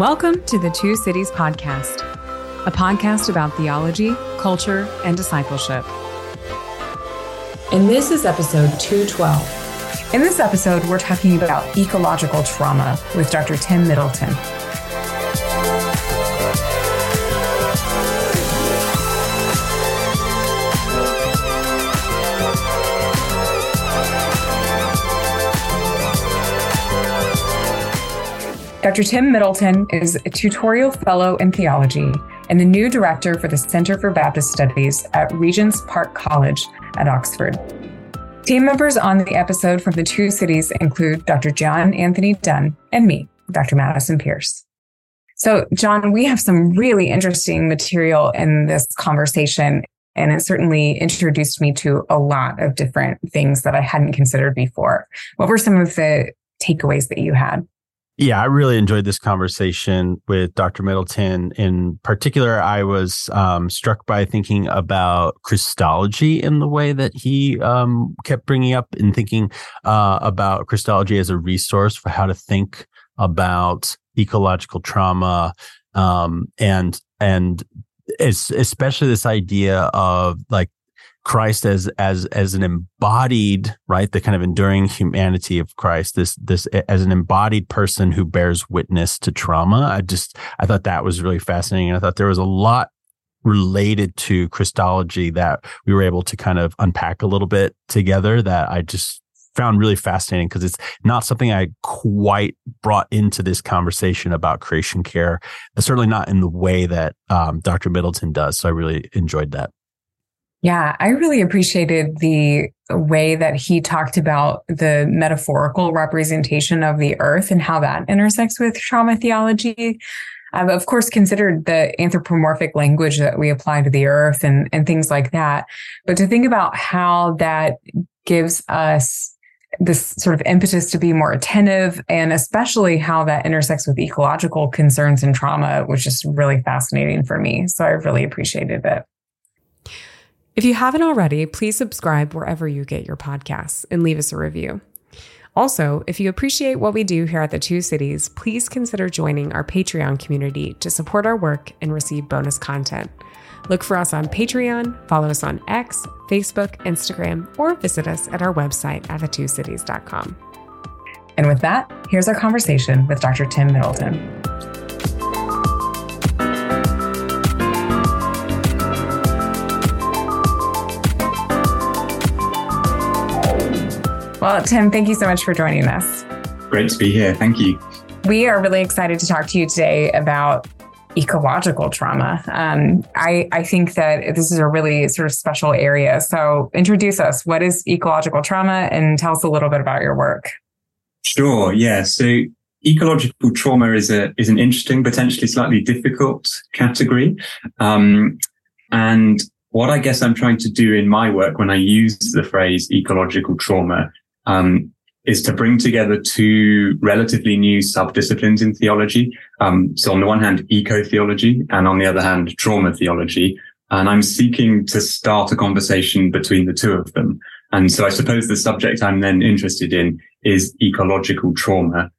Welcome to the Two Cities Podcast, a podcast about theology, culture, and discipleship. And this is episode 212. In this episode, we're talking about ecological trauma with Dr. Tim Middleton. Dr. Tim Middleton is a tutorial fellow in theology and the new director for the Center for Baptist Studies at Regent's Park College at Oxford. Team members on the episode from the two cities include Dr. John Anthony Dunne and me, Dr. Madison Pierce. So, John, we have some really interesting material in this conversation, and it certainly introduced me to a lot of different things that I hadn't considered before. What were some of the takeaways that you had? Yeah, I really enjoyed this conversation with Dr. Middleton. In particular, I was um, struck by thinking about Christology in the way that he um, kept bringing up and thinking uh, about Christology as a resource for how to think about ecological trauma um, and and especially this idea of like Christ as as as an embodied, right, the kind of enduring humanity of Christ, this this as an embodied person who bears witness to trauma. I just I thought that was really fascinating. And I thought there was a lot related to Christology that we were able to kind of unpack a little bit together that I just found really fascinating because it's not something I quite brought into this conversation about creation care, certainly not in the way that um, Dr. Middleton does. So I really enjoyed that. Yeah, I really appreciated the way that he talked about the metaphorical representation of the earth and how that intersects with trauma theology. I've, of course, considered the anthropomorphic language that we apply to the earth and, and things like that. But to think about how that gives us this sort of impetus to be more attentive and especially how that intersects with ecological concerns and trauma was just really fascinating for me. So I really appreciated it. If you haven't already, please subscribe wherever you get your podcasts and leave us a review. Also, if you appreciate what we do here at the Two Cities, please consider joining our Patreon community to support our work and receive bonus content. Look for us on Patreon, follow us on X, Facebook, Instagram, or visit us at our website at thetwocities.com. And with that, here's our conversation with Dr. Tim Middleton. Well, Tim, thank you so much for joining us. Great to be here. Thank you. We are really excited to talk to you today about ecological trauma. Um, I, I think that this is a really sort of special area. So, introduce us. What is ecological trauma and tell us a little bit about your work? Sure. Yeah. So, ecological trauma is a is an interesting, potentially slightly difficult category. Um, and what I guess I'm trying to do in my work when I use the phrase ecological trauma um, is to bring together two relatively new subdisciplines in theology. Um, so on the one hand, eco theology, and on the other hand, trauma theology. And I'm seeking to start a conversation between the two of them. And so I suppose the subject I'm then interested in is ecological trauma.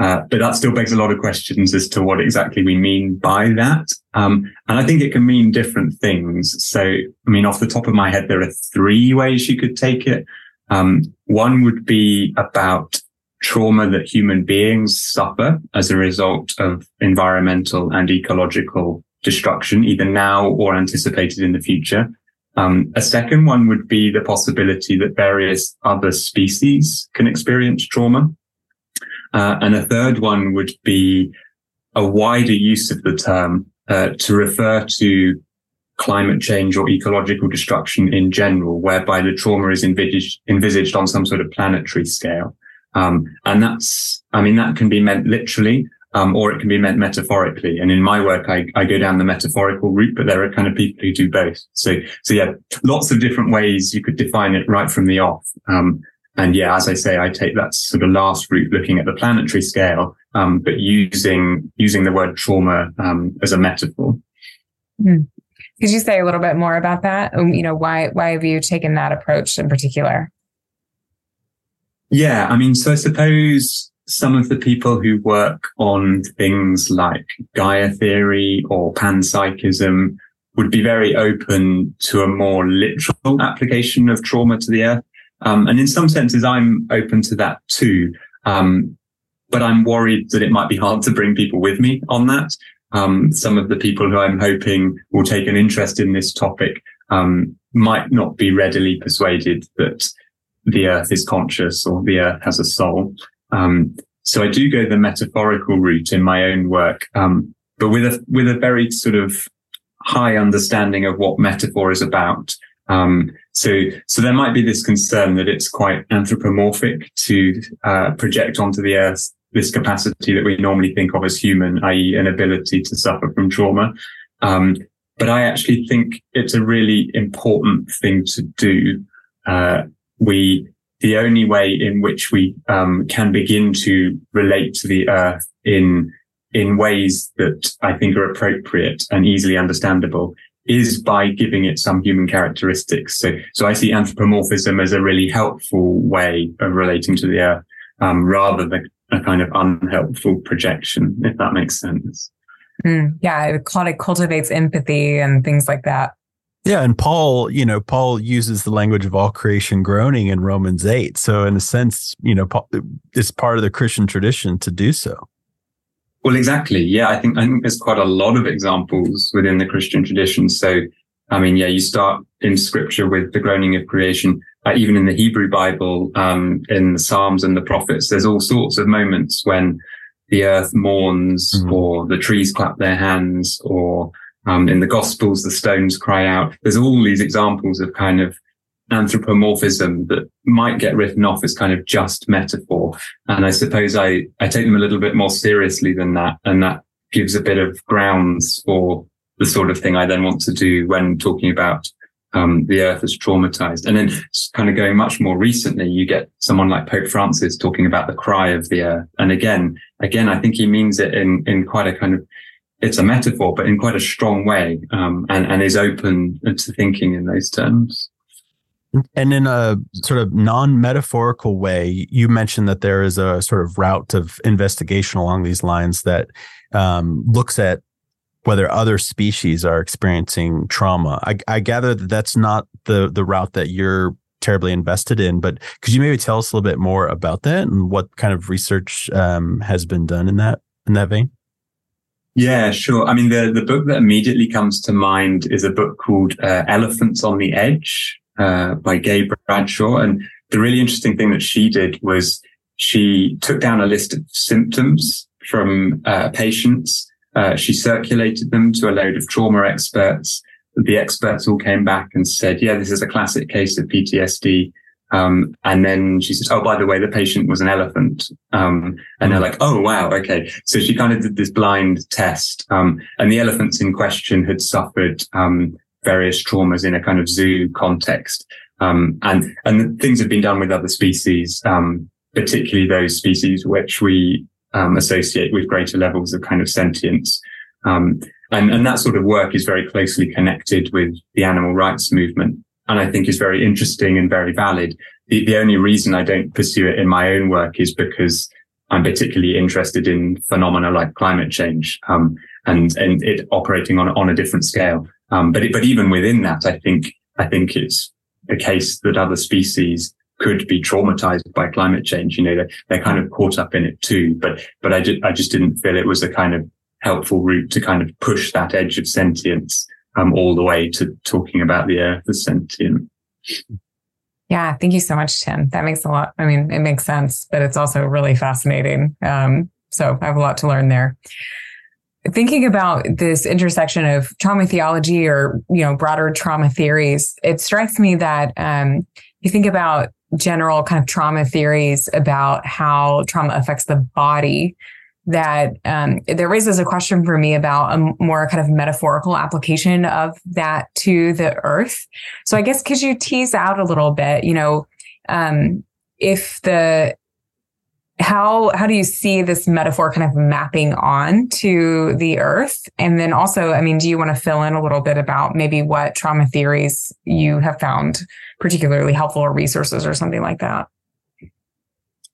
Uh, but that still begs a lot of questions as to what exactly we mean by that. Um, and I think it can mean different things. So, I mean, off the top of my head, there are three ways you could take it. Um, one would be about trauma that human beings suffer as a result of environmental and ecological destruction, either now or anticipated in the future. Um, a second one would be the possibility that various other species can experience trauma. Uh, and a third one would be a wider use of the term uh, to refer to climate change or ecological destruction in general, whereby the trauma is envisaged, envisaged on some sort of planetary scale. Um, and that's, I mean, that can be meant literally, um, or it can be meant metaphorically. And in my work, I, I go down the metaphorical route, but there are kind of people who do both. So, so yeah, lots of different ways you could define it right from the off. Um, and yeah, as I say, I take that sort of last route looking at the planetary scale, um, but using, using the word trauma, um, as a metaphor. Mm. Could you say a little bit more about that? Um, you know, why why have you taken that approach in particular? Yeah, I mean, so I suppose some of the people who work on things like Gaia theory or panpsychism would be very open to a more literal application of trauma to the earth. Um, and in some senses, I'm open to that too. Um, but I'm worried that it might be hard to bring people with me on that. Um, some of the people who I'm hoping will take an interest in this topic um, might not be readily persuaded that the earth is conscious or the earth has a soul. Um, so I do go the metaphorical route in my own work, um, but with a with a very sort of high understanding of what metaphor is about. Um, so, so there might be this concern that it's quite anthropomorphic to uh, project onto the earth this capacity that we normally think of as human, i.e., an ability to suffer from trauma. Um, but I actually think it's a really important thing to do. Uh, we, the only way in which we um, can begin to relate to the earth in in ways that I think are appropriate and easily understandable is by giving it some human characteristics. So, so I see anthropomorphism as a really helpful way of relating to the earth, um, rather than a kind of unhelpful projection, if that makes sense. Mm, yeah, it cultivates empathy and things like that. Yeah, and Paul, you know, Paul uses the language of all creation groaning in Romans 8. So in a sense, you know, Paul, it's part of the Christian tradition to do so. Well, exactly. Yeah, I think I think there's quite a lot of examples within the Christian tradition. So, I mean, yeah, you start in Scripture with the groaning of creation. Uh, even in the Hebrew Bible, um, in the Psalms and the prophets, there's all sorts of moments when the earth mourns, mm. or the trees clap their hands, or um, in the Gospels, the stones cry out. There's all these examples of kind of anthropomorphism that might get written off as kind of just metaphor. And I suppose I, I take them a little bit more seriously than that. And that gives a bit of grounds for the sort of thing I then want to do when talking about um, the earth is traumatized. And then kind of going much more recently, you get someone like Pope Francis talking about the cry of the earth. And again, again, I think he means it in, in quite a kind of, it's a metaphor, but in quite a strong way, um, and, and is open to thinking in those terms. And in a sort of non metaphorical way, you mentioned that there is a sort of route of investigation along these lines that um, looks at whether other species are experiencing trauma. I, I, gather that that's not the the route that you're terribly invested in, but could you maybe tell us a little bit more about that and what kind of research um, has been done in that in that vein? Yeah, sure. I mean, the the book that immediately comes to mind is a book called uh, Elephants on the Edge uh, by Gay Bradshaw. And the really interesting thing that she did was she took down a list of symptoms from uh, patients. Uh, she circulated them to a load of trauma experts. The experts all came back and said, yeah, this is a classic case of PTSD. Um, and then she said, Oh, by the way, the patient was an elephant. Um, and they're like, Oh, wow. Okay. So she kind of did this blind test. Um, and the elephants in question had suffered, um, various traumas in a kind of zoo context. Um, and, and things have been done with other species, um, particularly those species which we, um, associate with greater levels of kind of sentience. Um, and, and that sort of work is very closely connected with the animal rights movement. And I think is very interesting and very valid. The, the only reason I don't pursue it in my own work is because I'm particularly interested in phenomena like climate change, um, and, and it operating on, on a different scale. Um, but it, but even within that, I think I think it's the case that other species could be traumatized by climate change. You know, they're, they're kind of caught up in it too. But but I just I just didn't feel it was a kind of helpful route to kind of push that edge of sentience um, all the way to talking about the earth as sentient. Yeah, thank you so much, Tim. That makes a lot. I mean, it makes sense, but it's also really fascinating. Um, so I have a lot to learn there thinking about this intersection of trauma theology or you know broader trauma theories it strikes me that um, you think about general kind of trauma theories about how trauma affects the body that um, there raises a question for me about a more kind of metaphorical application of that to the earth. So i guess could you tease out a little bit you know um, if the how how do you see this metaphor kind of mapping on to the earth and then also i mean do you want to fill in a little bit about maybe what trauma theories you have found particularly helpful or resources or something like that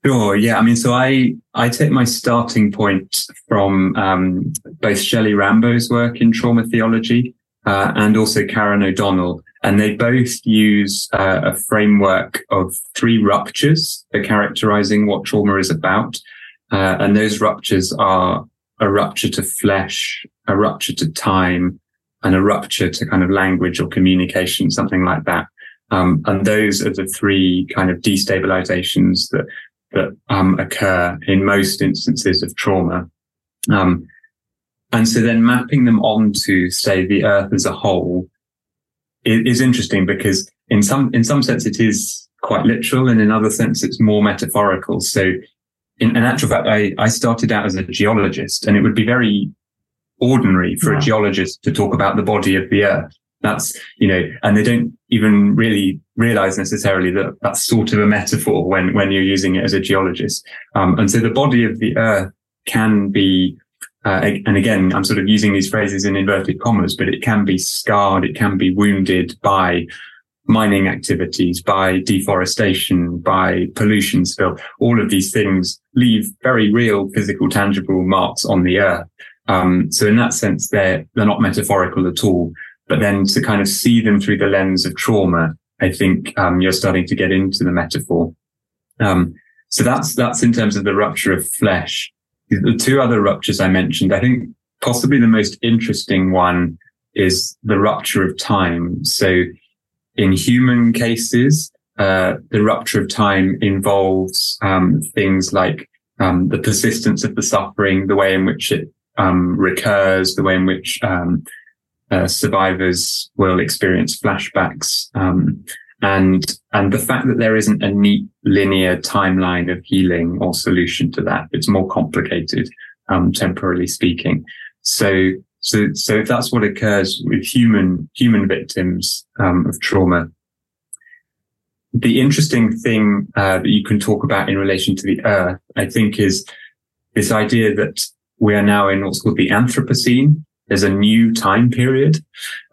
Sure. Yeah. I mean, so I I take my starting point from um, both Shelley Rambo's work in trauma theology uh, and also Karen O'Donnell, and they both use uh, a framework of three ruptures for characterizing what trauma is about, uh, and those ruptures are a rupture to flesh, a rupture to time, and a rupture to kind of language or communication, something like that. Um, and those are the three kind of destabilizations that that um, occur in most instances of trauma. Um, and so then mapping them onto, say, the earth as a whole is, is interesting because in some, in some sense it is quite literal and in other sense it's more metaphorical. So in, in actual fact, I, I started out as a geologist and it would be very ordinary for yeah. a geologist to talk about the body of the earth. That's, you know, and they don't even really realize necessarily that that's sort of a metaphor when, when you're using it as a geologist. Um, and so the body of the earth can be, uh, and again, I'm sort of using these phrases in inverted commas, but it can be scarred. It can be wounded by mining activities, by deforestation, by pollution spill. All of these things leave very real physical, tangible marks on the earth. Um, so in that sense, they're, they're not metaphorical at all. But then to kind of see them through the lens of trauma, I think, um, you're starting to get into the metaphor. Um, so that's, that's in terms of the rupture of flesh. The two other ruptures I mentioned, I think possibly the most interesting one is the rupture of time. So in human cases, uh, the rupture of time involves um, things like um, the persistence of the suffering, the way in which it um, recurs, the way in which um, uh, survivors will experience flashbacks, um, and and the fact that there isn't a neat linear timeline of healing or solution to that, it's more complicated, um, temporally speaking. So so so if that's what occurs with human human victims um, of trauma. The interesting thing uh, that you can talk about in relation to the earth, I think, is this idea that we are now in what's called the Anthropocene. There's a new time period,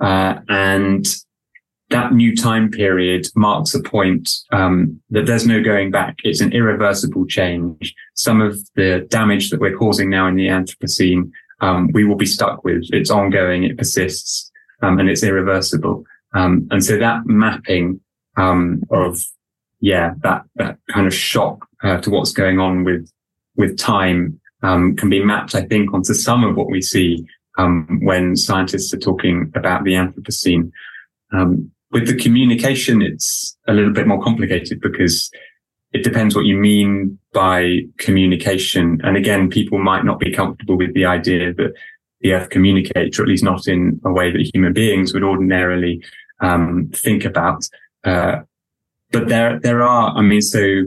uh, and that new time period marks a point um, that there's no going back. It's an irreversible change. Some of the damage that we're causing now in the Anthropocene, um, we will be stuck with. It's ongoing, it persists, um, and it's irreversible. Um, and so that mapping um, of yeah, that that kind of shock uh, to what's going on with with time um, can be mapped, I think, onto some of what we see when scientists are talking about the Anthropocene. Um, with the communication, it's a little bit more complicated because it depends what you mean by communication. And again, people might not be comfortable with the idea that the Earth communicates, or at least not in a way that human beings would ordinarily um, think about. Uh, but there, there are, I mean, so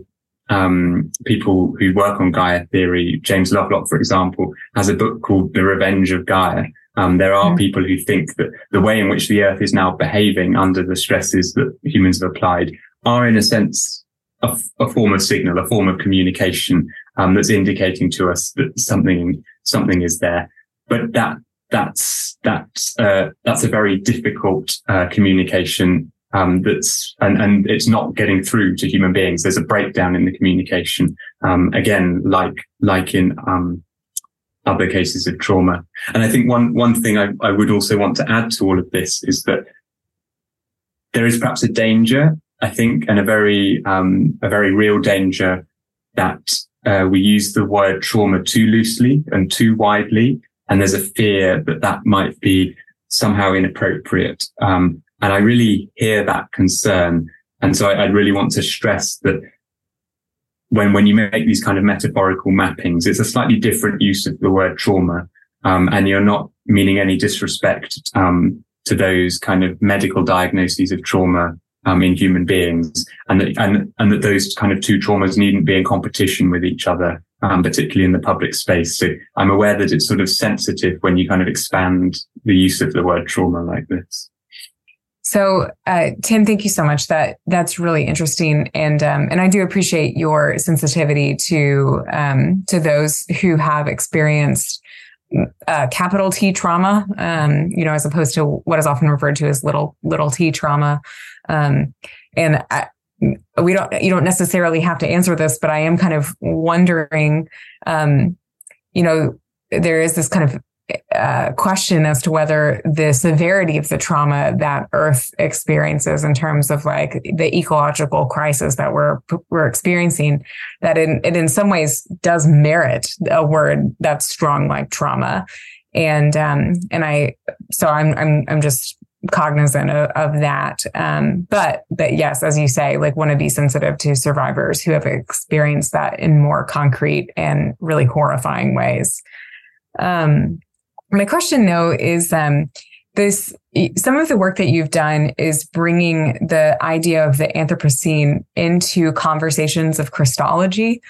um, people who work on Gaia theory, James Lovelock, for example, has a book called The Revenge of Gaia. Um, there are people who think that the way in which the earth is now behaving under the stresses that humans have applied are in a sense a, a form of signal, a form of communication, um, that's indicating to us that something, something is there. But that, that's, that's, uh, that's a very difficult, uh, communication um, that's and, and it's not getting through to human beings. There's a breakdown in the communication. Um, again, like like in um, other cases of trauma. And I think one one thing I, I would also want to add to all of this is that there is perhaps a danger, I think, and a very um, a very real danger that uh, we use the word trauma too loosely and too widely, and there's a fear that that might be somehow inappropriate. Um, and I really hear that concern. And so I, I really want to stress that when, when you make these kind of metaphorical mappings, it's a slightly different use of the word trauma. Um, and you're not meaning any disrespect, um, to those kind of medical diagnoses of trauma, um, in human beings and that, and, and that those kind of two traumas needn't be in competition with each other. Um, particularly in the public space. So I'm aware that it's sort of sensitive when you kind of expand the use of the word trauma like this. So, uh, Tim, thank you so much. That that's really interesting, and um, and I do appreciate your sensitivity to um, to those who have experienced uh, capital T trauma. Um, you know, as opposed to what is often referred to as little little T trauma. Um, and I, we don't you don't necessarily have to answer this, but I am kind of wondering, um, you know, there is this kind of uh, question as to whether the severity of the trauma that Earth experiences in terms of like the ecological crisis that we're we're experiencing, that in, it in some ways does merit a word that's strong like trauma, and um, and I so I'm I'm I'm just cognizant of, of that. Um, but but yes, as you say, like want to be sensitive to survivors who have experienced that in more concrete and really horrifying ways. Um, my question though is um, this some of the work that you've done is bringing the idea of the Anthropocene into conversations of Christology.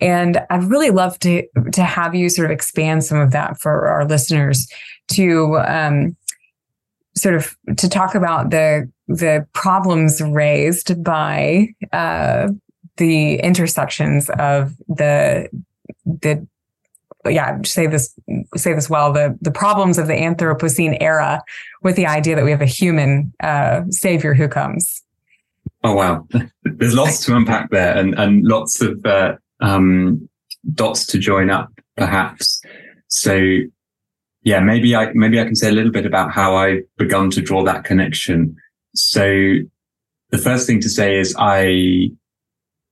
And I'd really love to to have you sort of expand some of that for our listeners to um, sort of to talk about the the problems raised by uh, the intersections of the the yeah say this say this well the the problems of the Anthropocene era with the idea that we have a human uh, savior who comes. Oh wow, there's lots to unpack there, and and lots of uh, um, dots to join up, perhaps. So yeah, maybe I maybe I can say a little bit about how I've begun to draw that connection. So the first thing to say is I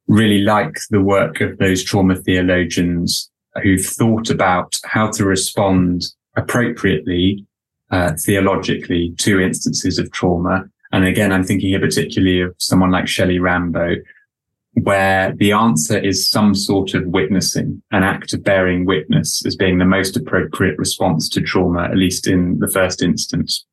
really like the work of those trauma theologians who've thought about how to respond appropriately uh, theologically to instances of trauma. And again, I'm thinking here particularly of someone like Shelley Rambo, where the answer is some sort of witnessing, an act of bearing witness as being the most appropriate response to trauma, at least in the first instance.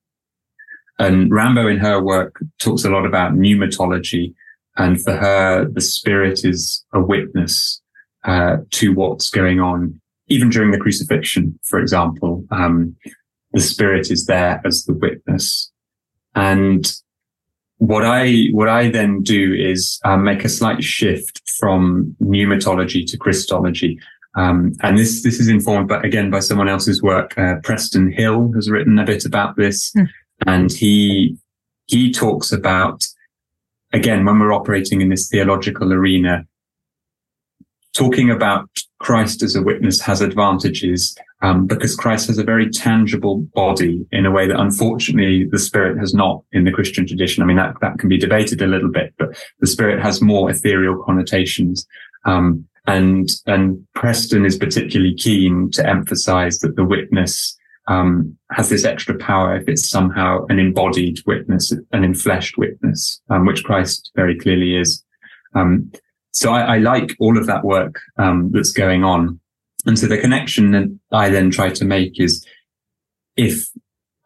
And Rambo in her work talks a lot about pneumatology. And for her, the spirit is a witness uh, to what's going on, even during the crucifixion, for example. Um, the spirit is there as the witness. And what I what I then do is uh, make a slight shift from pneumatology to Christology, um, and this this is informed, but again by someone else's work. Uh, Preston Hill has written a bit about this, mm. and he he talks about again when we're operating in this theological arena, talking about Christ as a witness has advantages um, because Christ has a very tangible body in a way that unfortunately the Spirit has not in the Christian tradition. I mean, that, that can be debated a little bit, but the Spirit has more ethereal connotations. Um, and, and Preston is particularly keen to emphasize that the witness, um, has this extra power if it's somehow an embodied witness, an enfleshed witness, um, which Christ very clearly is. Um, so I, I, like all of that work, um, that's going on. And so the connection that I then try to make is if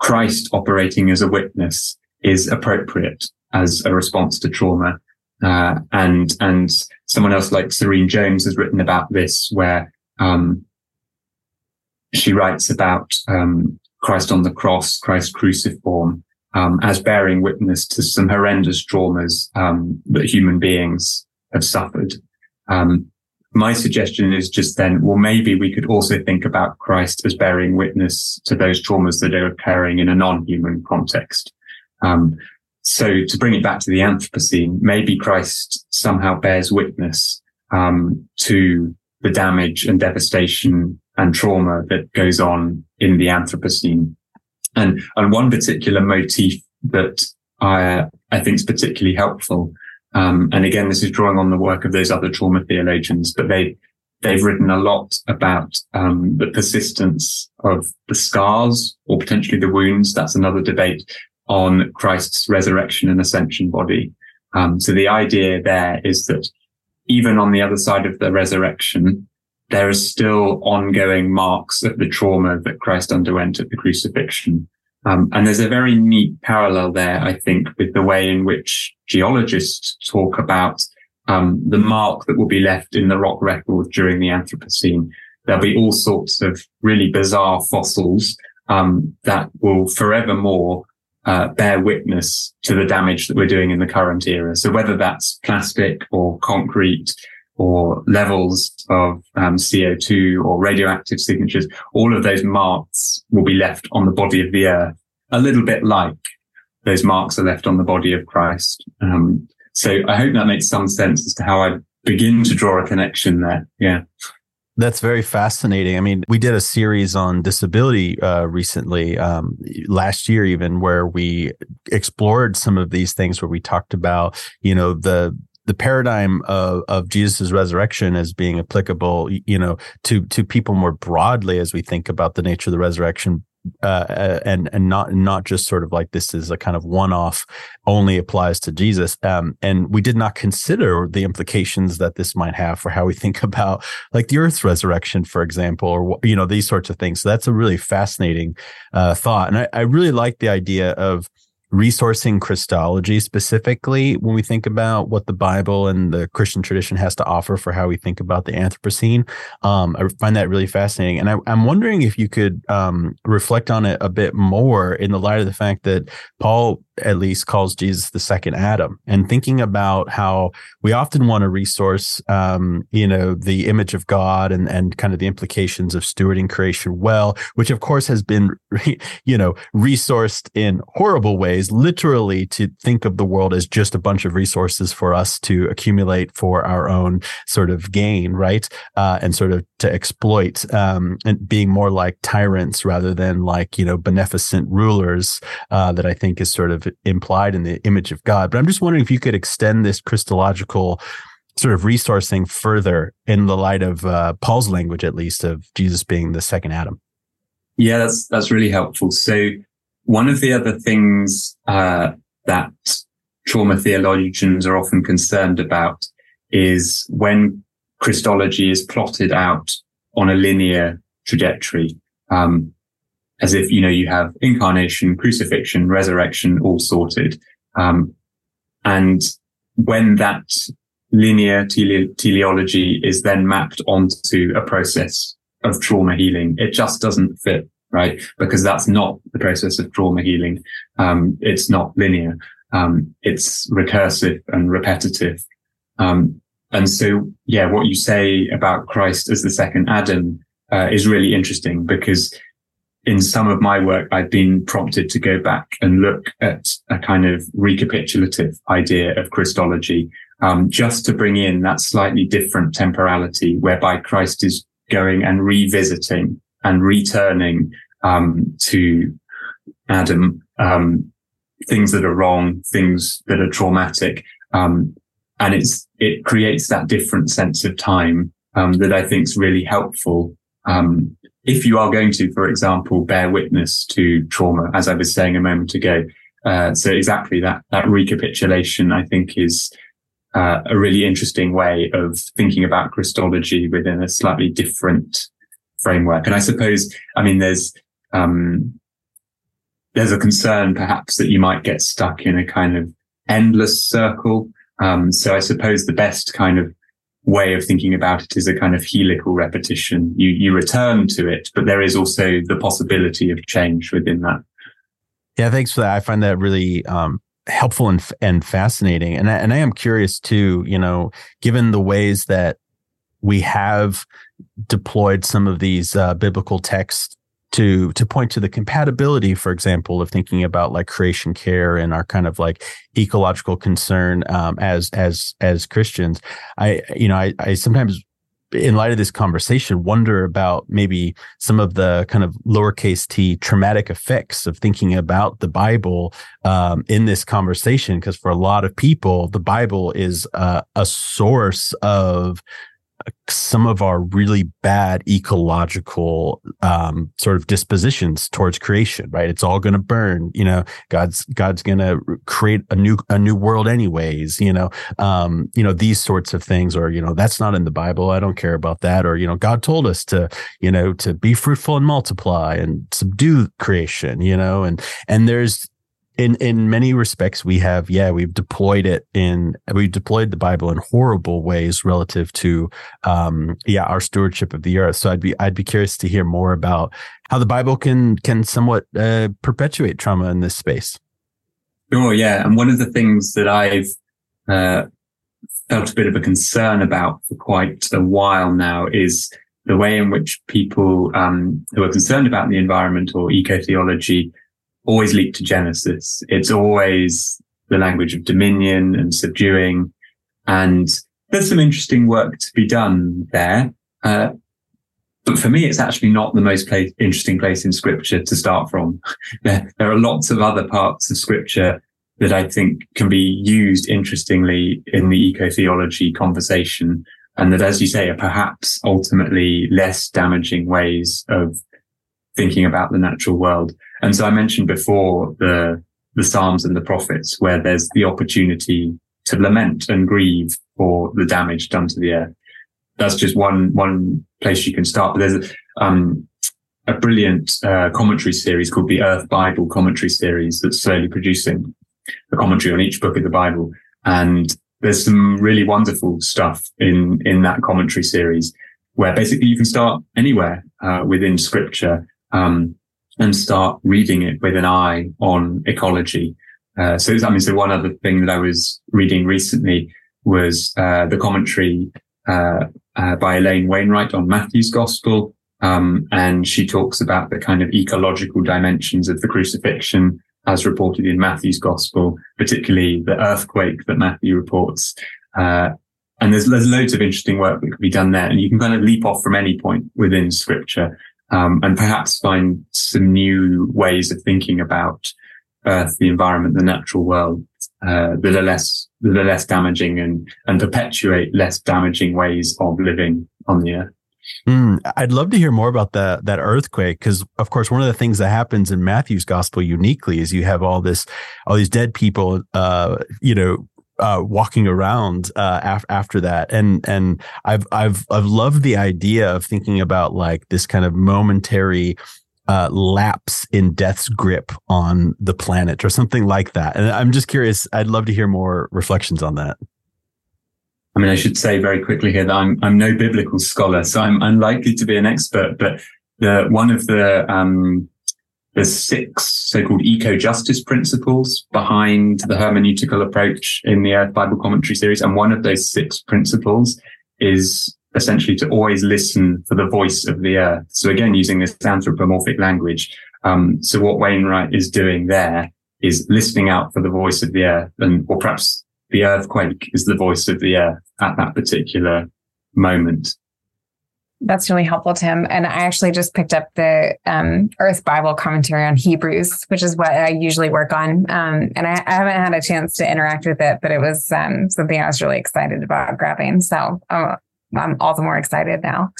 Christ operating as a witness is appropriate as a response to trauma. Uh, and, and someone else like Serene Jones has written about this where, um, she writes about, um, Christ on the cross, Christ cruciform, um, as bearing witness to some horrendous traumas, um, that human beings have suffered. Um, my suggestion is just then, well, maybe we could also think about Christ as bearing witness to those traumas that are occurring in a non-human context. Um, so to bring it back to the Anthropocene, maybe Christ somehow bears witness um, to the damage and devastation and trauma that goes on in the Anthropocene. And, and one particular motif that I, I think is particularly helpful um, and again, this is drawing on the work of those other trauma theologians, but they, they've written a lot about, um, the persistence of the scars or potentially the wounds. That's another debate on Christ's resurrection and ascension body. Um, so the idea there is that even on the other side of the resurrection, there is still ongoing marks of the trauma that Christ underwent at the crucifixion. Um, and there's a very neat parallel there, I think, with the way in which geologists talk about um, the mark that will be left in the rock record during the Anthropocene. There'll be all sorts of really bizarre fossils um, that will forevermore uh, bear witness to the damage that we're doing in the current era. So whether that's plastic or concrete or levels of um, CO2 or radioactive signatures, all of those marks will be left on the body of the earth, a little bit like those marks are left on the body of Christ. Um, so I hope that makes some sense as to how I begin to draw a connection there. Yeah. That's very fascinating. I mean, we did a series on disability uh, recently, um, last year even, where we explored some of these things. Where we talked about, you know, the the paradigm of, of Jesus' resurrection as being applicable, you know, to to people more broadly as we think about the nature of the resurrection, uh, and and not not just sort of like this is a kind of one off only applies to Jesus. Um, and we did not consider the implications that this might have for how we think about like the Earth's resurrection, for example, or you know these sorts of things. So that's a really fascinating uh, thought, and I, I really like the idea of resourcing Christology specifically when we think about what the Bible and the Christian tradition has to offer for how we think about the Anthropocene. Um, I find that really fascinating. And I, am wondering if you could um, reflect on it a bit more in the light of the fact that Paul at least calls Jesus the second Adam and thinking about how we often want to resource, um, you know, the image of God and, and kind of the implications of stewarding creation well, which of course has been, you know, resourced in horrible ways, literally to think of the world as just a bunch of resources for us to accumulate for our own sort of gain, right? Uh, and sort of to exploit, um, and being more like tyrants rather than like, you know, beneficent rulers, uh, that I think is sort of implied in the image of God. But I'm just wondering if you could extend this Christological sort of resourcing further in the light of uh, Paul's language, at least, of Jesus being the second Adam. Yeah, that's that's really helpful. So one of the other things uh, that trauma theologians are often concerned about is when Christology is plotted out on a linear trajectory. Um, as if, you know, you have incarnation, crucifixion, resurrection, all sorted. Um, and when that linear tele- teleology is then mapped onto a process of trauma healing, it just doesn't fit, right? Because that's not the process of trauma healing. Um, it's not linear. Um, it's recursive and repetitive. Um, and so, yeah, what you say about Christ as the second Adam uh, is really interesting because in some of my work, I've been prompted to go back and look at a kind of recapitulative idea of Christology, um, just to bring in that slightly different temporality whereby Christ is going and revisiting and returning um, to Adam um, things that are wrong, things that are traumatic, um, and it's it creates that different sense of time um, that I think is really helpful um, if you are going to, for example, bear witness to trauma, as I was saying a moment ago. Uh, so exactly that, that recapitulation, I think is, uh, a really interesting way of thinking about Christology within a slightly different framework. And I suppose, I mean, there's, um, there's a concern perhaps that you might get stuck in a kind of endless circle. Um, so I suppose the best kind of way of thinking about it is a kind of helical repetition. You, you return to it, but there is also the possibility of change within that. Yeah, thanks for that. I find that really um, helpful and and fascinating. And I, and I am curious too. You know, given the ways that we have deployed some of these uh, biblical texts to to point to the compatibility, for example, of thinking about like creation care and our kind of like ecological concern um, as as as Christians. I you know I, I sometimes in light of this conversation, wonder about maybe some of the kind of lowercase t traumatic effects of thinking about the Bible um, in this conversation. Because for a lot of people, the Bible is uh, a source of some of our really bad ecological um, sort of dispositions towards creation right? It's all going to burn you know? God's god's going to create a new a new world anyways you know? Um, you know these sorts of things or you know that's not in the bible. I don't care about that. Or you know god told us to you know to be fruitful and multiply and subdue creation you know? And and there's in in many respects we have yeah we've deployed it in we've deployed the bible in horrible ways relative to um yeah our stewardship of the earth. So i'd be i'd be curious to hear more about how the bible can can somewhat uh, perpetuate trauma in this space. Sure yeah. And one of the things that i've uh, felt a bit of a concern about for quite a while now is the way in which people um, who are concerned about the environment or eco theology always leap to Genesis. It's always the language of dominion and subduing. And there's some interesting work to be done there. Uh, but for me, it's actually not the most place, interesting place in scripture to start from. there, there are lots of other parts of scripture that I think can be used interestingly in the eco theology conversation. And that, as you say, are perhaps ultimately less damaging ways of thinking about the natural world. And so I mentioned before the, the Psalms and the prophets where there's the opportunity to lament and grieve for the damage done to the earth. That's just one, one place you can start. But there's, um, a brilliant uh, commentary series called the Earth Bible commentary series that's slowly producing a commentary on each book of the Bible. And there's some really wonderful stuff in, in that commentary series where basically you can start anywhere uh, within scripture um, and start reading it with an eye on ecology. Uh, so, I mean, so one other thing that I was reading recently was uh, the commentary uh, uh, by Elaine Wainwright on Matthew's Gospel, um, and she talks about the kind of ecological dimensions of the crucifixion as reported in Matthew's Gospel, particularly the earthquake that Matthew reports. Uh, and there's, there's loads of interesting work that can be done there, and you can kind of leap off from any point within Scripture um, and perhaps find some new ways of thinking about Earth, the environment, the natural world uh, that are less that are less damaging and and perpetuate less damaging ways of living on the Earth. Mm, I'd love to hear more about that that earthquake because, of course, one of the things that happens in Matthew's gospel uniquely is you have all this, all these dead people, uh, you know, uh, walking around uh, af- after that, and and I've I've I've loved the idea of thinking about like this kind of momentary uh, lapse in death's grip on the planet or something like that. And I'm just curious. I'd love to hear more reflections on that. I mean, I should say very quickly here that I'm I'm no biblical scholar, so I'm unlikely to be an expert. But the one of the um, there's six so-called eco-justice principles behind the hermeneutical approach in the Earth Bible Commentary series. And one of those six principles is essentially to always listen for the voice of the earth. So again, using this anthropomorphic language. Um, so what Wainwright is doing there is listening out for the voice of the earth and, or perhaps the earthquake is the voice of the earth at that particular moment. That's really helpful, Tim. And I actually just picked up the um, Earth Bible commentary on Hebrews, which is what I usually work on. Um, and I, I, haven't had a chance to interact with it, but it was um, something I was really excited about grabbing. So uh, I'm all the more excited now.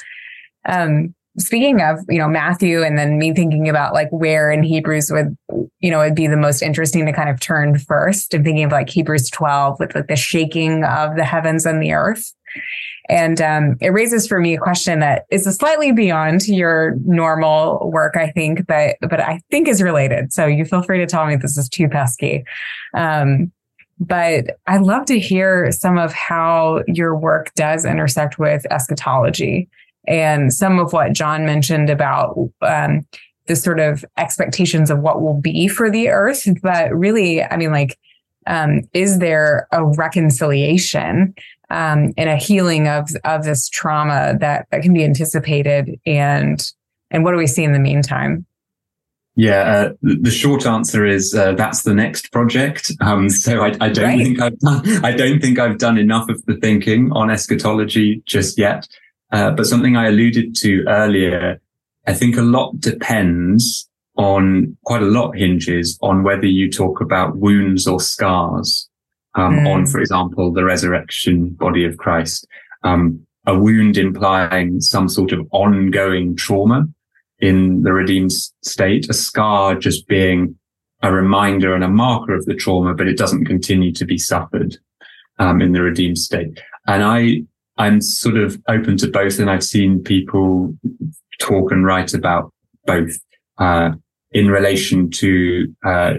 Um, speaking of, you know, Matthew and then me thinking about like where in Hebrews would, you know, it'd be the most interesting to kind of turn first and thinking of like Hebrews 12 with like the shaking of the heavens and the earth. And um, it raises for me a question that is slightly beyond your normal work, I think, but but I think is related. So you feel free to tell me this is too pesky. Um, but I'd love to hear some of how your work does intersect with eschatology and some of what John mentioned about um, the sort of expectations of what will be for the earth. But really, I mean, like, um, is there a reconciliation um, and a healing of of this trauma that that can be anticipated? And and what do we see in the meantime? Yeah, uh, the short answer is uh, that's the next project. Um, so I, I don't right. think I've done, I don't think I've done enough of the thinking on eschatology just yet. Uh, but something I alluded to earlier, I think a lot depends on quite a lot hinges on whether you talk about wounds or scars. Um, mm. on, for example, the resurrection body of Christ. Um, a wound implying some sort of ongoing trauma in the redeemed state, a scar just being a reminder and a marker of the trauma, but it doesn't continue to be suffered um, in the redeemed state. And I, I'm sort of open to both, and I've seen people talk and write about both uh, in relation to uh,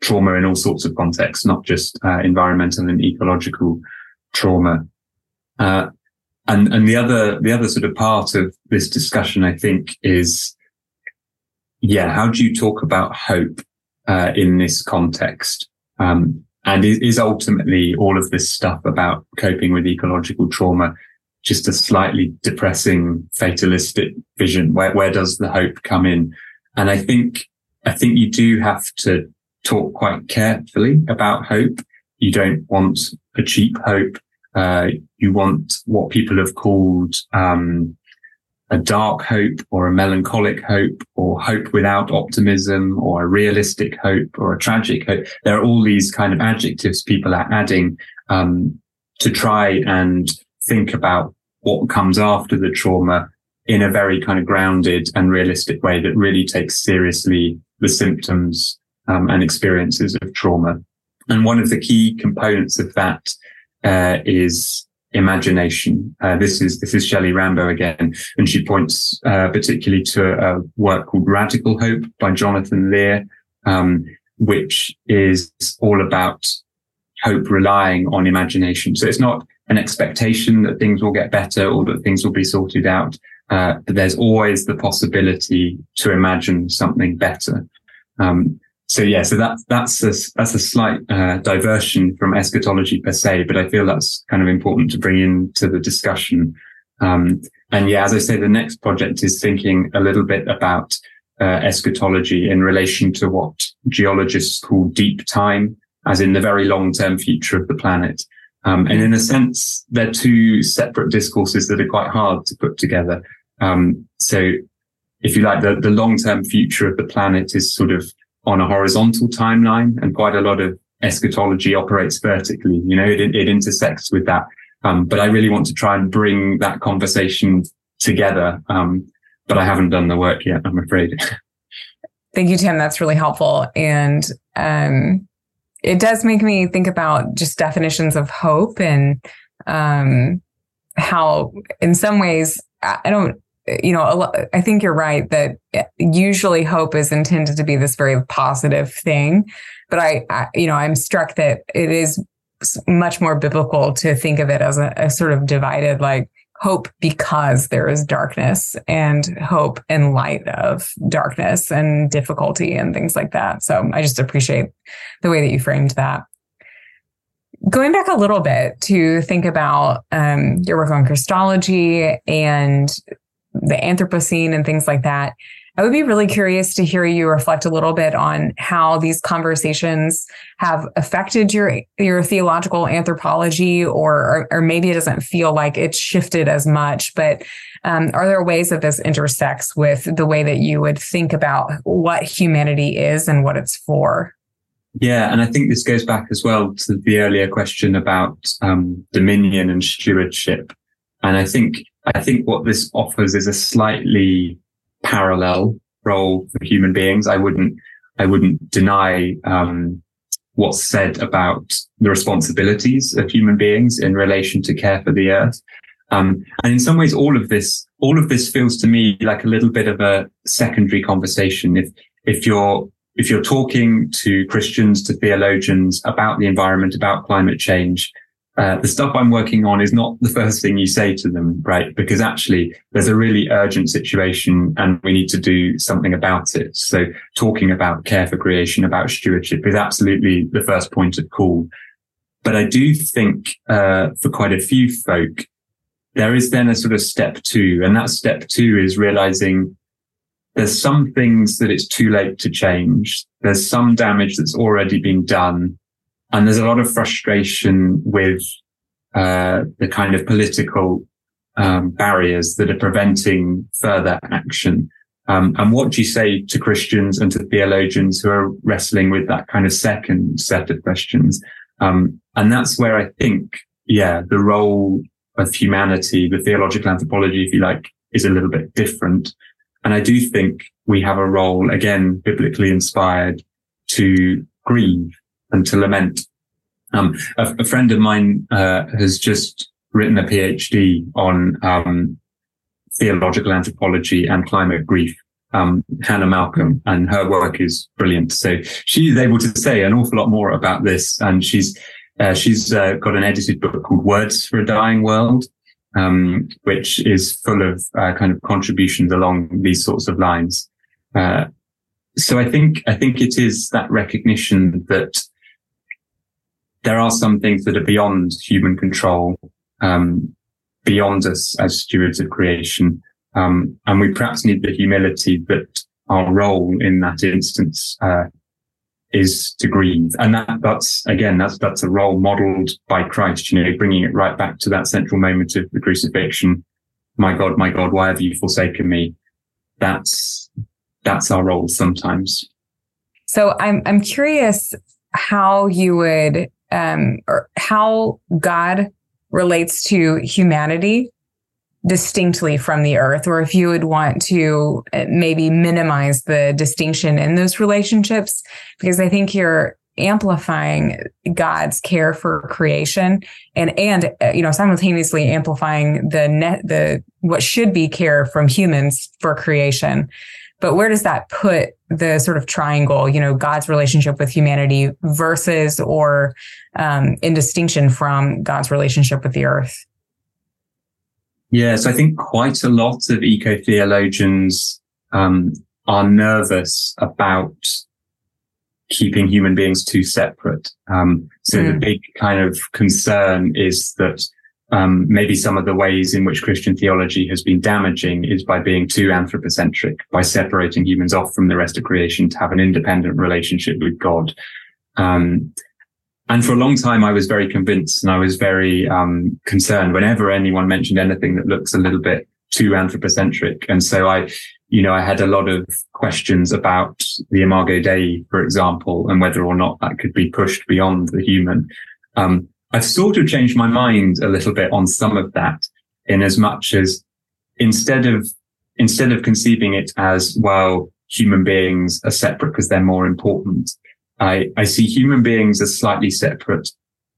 trauma in all sorts of contexts, not just uh, environmental and ecological trauma. Uh, and, and the other, the other sort of part of this discussion, I think is, yeah, how do you talk about hope, uh, in this context? Um, and is, is ultimately all of this stuff about coping with ecological trauma just a slightly depressing, fatalistic vision? Where, where does the hope come in? And I think, I think you do have to talk quite carefully about hope. You don't want a cheap hope. Uh, you want what people have called um, a dark hope or a melancholic hope or hope without optimism or a realistic hope or a tragic hope. There are all these kind of adjectives people are adding um, to try and think about what comes after the trauma in a very kind of grounded and realistic way that really takes seriously the symptoms um, and experiences of trauma. And one of the key components of that uh, is imagination. Uh, this is this is Shelley Rambo again, and she points uh, particularly to a, work called Radical Hope by Jonathan Lear, um, which is all about hope relying on imagination. So it's not an expectation that things will get better or that things will be sorted out, uh, but there's always the possibility to imagine something better. Um, so yeah, so that's that's a, that's a slight uh, diversion from eschatology per se, but I feel that's kind of important to bring into the discussion. Um, and yeah, as I say, the next project is thinking a little bit about uh, eschatology in relation to what geologists call deep time, as in the very long-term future of the planet. Um, and in a sense, they're two separate discourses that are quite hard to put together. Um, so if you like, the, the long-term future of the planet is sort of on a horizontal timeline and quite a lot of eschatology operates vertically. You know, it, it intersects with that. Um, but I really want to try and bring that conversation together. Um, but I haven't done the work yet, I'm afraid. Thank you, Tim. That's really helpful. And, um, it does make me think about just definitions of hope and, um, how in some ways, I don't, you know, I think you're right that usually hope is intended to be this very positive thing. But I, I you know, I'm struck that it is much more biblical to think of it as a, a sort of divided, like hope because there is darkness and hope in light of darkness and difficulty and things like that. So I just appreciate the way that you framed that. Going back a little bit to think about um, your work on Christology and the Anthropocene and things like that. I would be really curious to hear you reflect a little bit on how these conversations have affected your your theological anthropology, or or, maybe it doesn't feel like it's shifted as much. But um, are there ways that this intersects with the way that you would think about what humanity is and what it's for? Yeah, and I think this goes back as well to the earlier question about um, dominion and stewardship. And I think I think what this offers is a slightly parallel role for human beings. I wouldn't, I wouldn't deny, um, what's said about the responsibilities of human beings in relation to care for the earth. Um, and in some ways, all of this, all of this feels to me like a little bit of a secondary conversation. If, if you're, if you're talking to Christians, to theologians about the environment, about climate change, uh, the stuff I'm working on is not the first thing you say to them, right? Because actually there's a really urgent situation and we need to do something about it. So talking about care for creation, about stewardship is absolutely the first point of call. But I do think, uh, for quite a few folk, there is then a sort of step two. And that step two is realizing there's some things that it's too late to change. There's some damage that's already been done and there's a lot of frustration with uh, the kind of political um, barriers that are preventing further action. Um, and what do you say to Christians and to theologians who are wrestling with that kind of second set of questions? Um, and that's where I think, yeah, the role of humanity, the theological anthropology, if you like, is a little bit different. And I do think we have a role, again, biblically inspired to grieve and to lament. Um, a, a, friend of mine uh, has just written a PhD on um, theological anthropology and climate grief. Um, Hannah Malcolm, and her work is brilliant. So she's able to say an awful lot more about this, and she's uh, she's uh, got an edited book called Words for a Dying World, um, which is full of uh, kind of contributions along these sorts of lines. Uh, so I think I think it is that recognition that there are some things that are beyond human control, um, beyond us as stewards of creation. Um, and we perhaps need the humility that our role in that instance, uh, is to grieve. And that, that's, again, that's, that's a role modeled by Christ, you know, bringing it right back to that central moment of the crucifixion. My God, my God, why have you forsaken me? That's, that's our role sometimes. So I'm, I'm curious how you would, um, or how God relates to humanity distinctly from the earth, or if you would want to uh, maybe minimize the distinction in those relationships, because I think you're amplifying God's care for creation and and uh, you know simultaneously amplifying the net the what should be care from humans for creation but where does that put the sort of triangle you know God's relationship with humanity versus or um, in distinction from God's relationship with the earth Yes, I think quite a lot of eco theologians um, are nervous about keeping human beings too separate. Um, so mm. the big kind of concern is that um, maybe some of the ways in which Christian theology has been damaging is by being too anthropocentric, by separating humans off from the rest of creation to have an independent relationship with God. Um, and for a long time, I was very convinced and I was very um, concerned whenever anyone mentioned anything that looks a little bit too anthropocentric. And so I, you know, I had a lot of questions about the Imago Dei, for example, and whether or not that could be pushed beyond the human. Um, I've sort of changed my mind a little bit on some of that in as much as instead of, instead of conceiving it as, well, human beings are separate because they're more important. I, I see human beings as slightly separate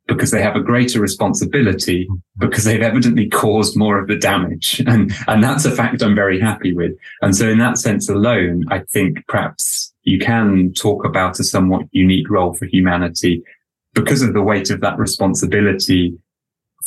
because they have a greater responsibility because they've evidently caused more of the damage. And, and that's a fact I'm very happy with. And so in that sense alone, I think perhaps you can talk about a somewhat unique role for humanity because of the weight of that responsibility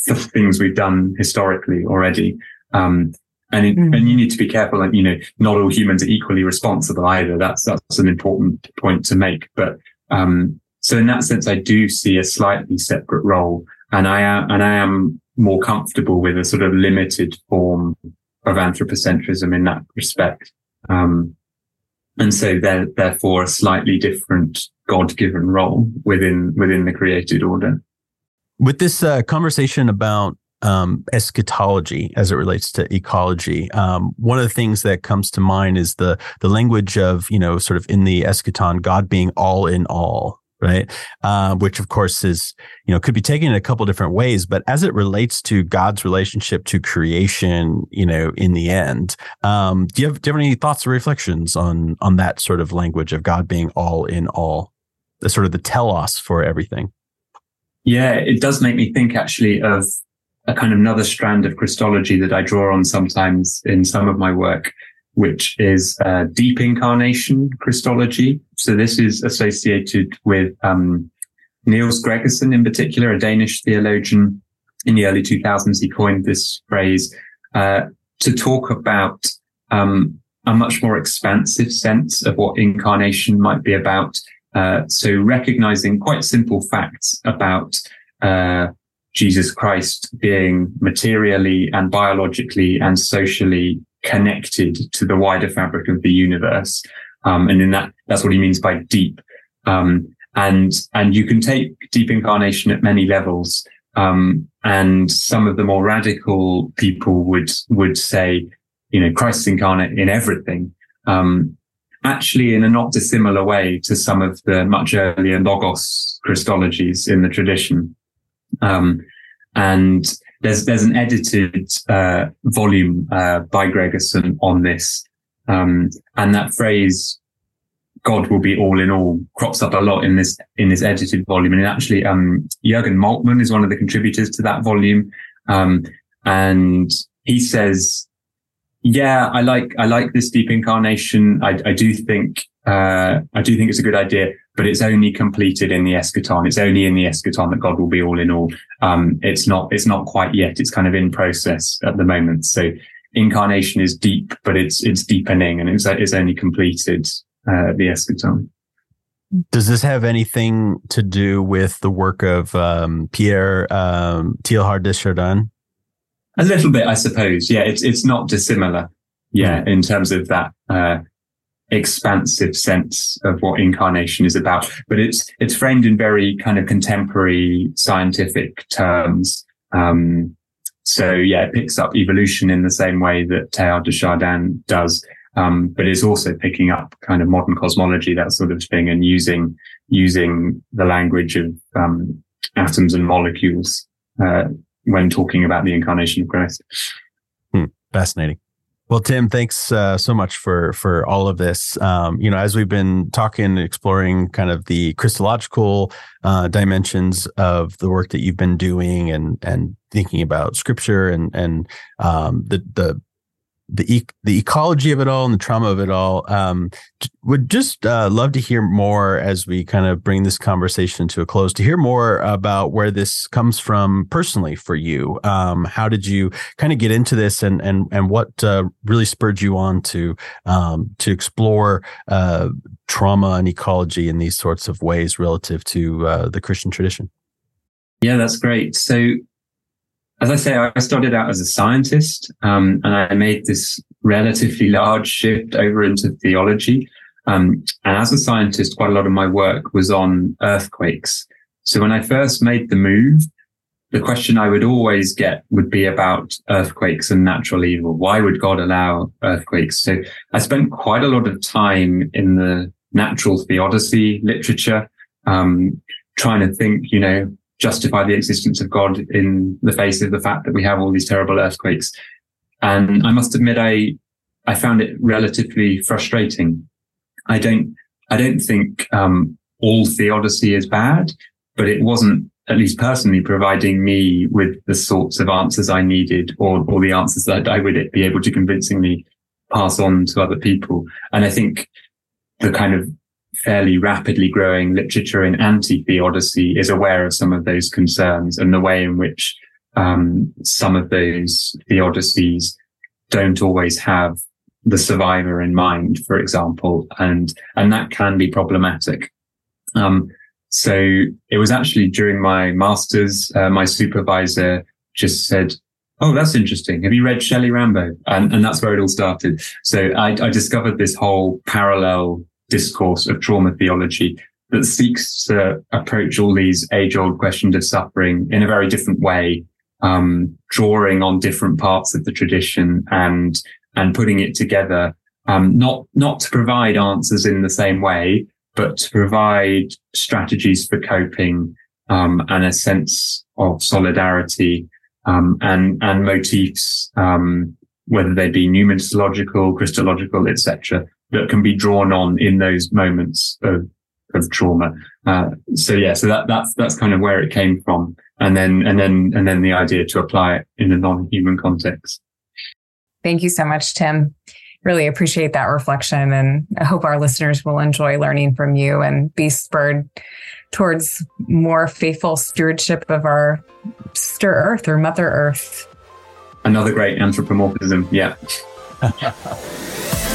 for things we've done historically already. Um, and, it, mm. and you need to be careful that, you know, not all humans are equally responsible either. That's, that's an important point to make. But um, so in that sense, I do see a slightly separate role and I am, and I am more comfortable with a sort of limited form of anthropocentrism in that respect. Um, and so there, therefore a slightly different God-given role within, within the created order. With this uh, conversation about um, eschatology as it relates to ecology. Um, one of the things that comes to mind is the the language of you know sort of in the eschaton, God being all in all, right? Uh, which of course is you know could be taken in a couple different ways, but as it relates to God's relationship to creation, you know, in the end, um, do you have do you have any thoughts or reflections on on that sort of language of God being all in all, the sort of the telos for everything? Yeah, it does make me think actually of a kind of another strand of Christology that I draw on sometimes in some of my work, which is uh, deep incarnation Christology. So this is associated with um, Niels Gregersen in particular, a Danish theologian. In the early 2000s, he coined this phrase uh, to talk about um, a much more expansive sense of what incarnation might be about. Uh, so recognizing quite simple facts about uh, Jesus Christ being materially and biologically and socially connected to the wider fabric of the universe. Um, and in that, that's what he means by deep. Um, and, and you can take deep incarnation at many levels. Um, and some of the more radical people would, would say, you know, Christ's incarnate in everything. Um, actually in a not dissimilar way to some of the much earlier logos Christologies in the tradition. Um, and there's there's an edited uh, volume uh, by Gregersen on this, um, and that phrase "God will be all in all" crops up a lot in this in this edited volume. And actually, um, Jürgen Moltmann is one of the contributors to that volume, um, and he says, "Yeah, I like I like this deep incarnation. I, I do think uh, I do think it's a good idea." But it's only completed in the eschaton. It's only in the eschaton that God will be all in all. Um, it's not, it's not quite yet. It's kind of in process at the moment. So incarnation is deep, but it's, it's deepening and it's, it's only completed, uh, the eschaton. Does this have anything to do with the work of, um, Pierre, um, Teilhard de Chardin? A little bit, I suppose. Yeah. It's, it's not dissimilar. Yeah. In terms of that, uh, expansive sense of what incarnation is about, but it's it's framed in very kind of contemporary scientific terms. Um, so yeah, it picks up evolution in the same way that Teilhard de Chardin does, um, but it's also picking up kind of modern cosmology, that sort of thing, and using using the language of um, atoms and molecules uh, when talking about the incarnation of Christ. Hmm, fascinating. Well, Tim, thanks uh, so much for for all of this. Um, you know, as we've been talking, exploring kind of the Christological uh, dimensions of the work that you've been doing, and and thinking about Scripture and and um, the the the e- the ecology of it all and the trauma of it all. Um, would just uh, love to hear more as we kind of bring this conversation to a close. To hear more about where this comes from personally for you. Um, how did you kind of get into this, and and and what uh, really spurred you on to um, to explore uh, trauma and ecology in these sorts of ways relative to uh, the Christian tradition? Yeah, that's great. So as I say, I started out as a scientist, um, and I made this relatively large shift over into theology. Um, and as a scientist, quite a lot of my work was on earthquakes. So when I first made the move, the question I would always get would be about earthquakes and natural evil. Why would God allow earthquakes? So I spent quite a lot of time in the natural theodicy literature, um, trying to think, you know, justify the existence of God in the face of the fact that we have all these terrible earthquakes. And I must admit, I, I found it relatively frustrating. I don't, I don't think, um, all theodicy is bad, but it wasn't, at least personally, providing me with the sorts of answers I needed or, or the answers that I would be able to convincingly pass on to other people. And I think the kind of fairly rapidly growing literature in anti-theodicy is aware of some of those concerns and the way in which um, some of those theodicies don't always have the survivor in mind, for example, and and that can be problematic. Um, so it was actually during my masters, uh, my supervisor just said, "Oh, that's interesting. Have you read Shelley Rambo?" And and that's where it all started. So I, I discovered this whole parallel discourse of trauma theology that seeks to approach all these age old questions of suffering in a very different way, um, drawing on different parts of the tradition and, and putting it together. Um, not, not to provide answers in the same way, but to provide strategies for coping, um, and a sense of solidarity, um, and, and motifs, um, whether they be pneumatological, Christological, etc., that can be drawn on in those moments of of trauma. Uh, so yeah, so that that's that's kind of where it came from, and then and then and then the idea to apply it in a non-human context. Thank you so much, Tim. Really appreciate that reflection, and I hope our listeners will enjoy learning from you and be spurred towards more faithful stewardship of our sister Earth or Mother Earth. Another great anthropomorphism, yeah.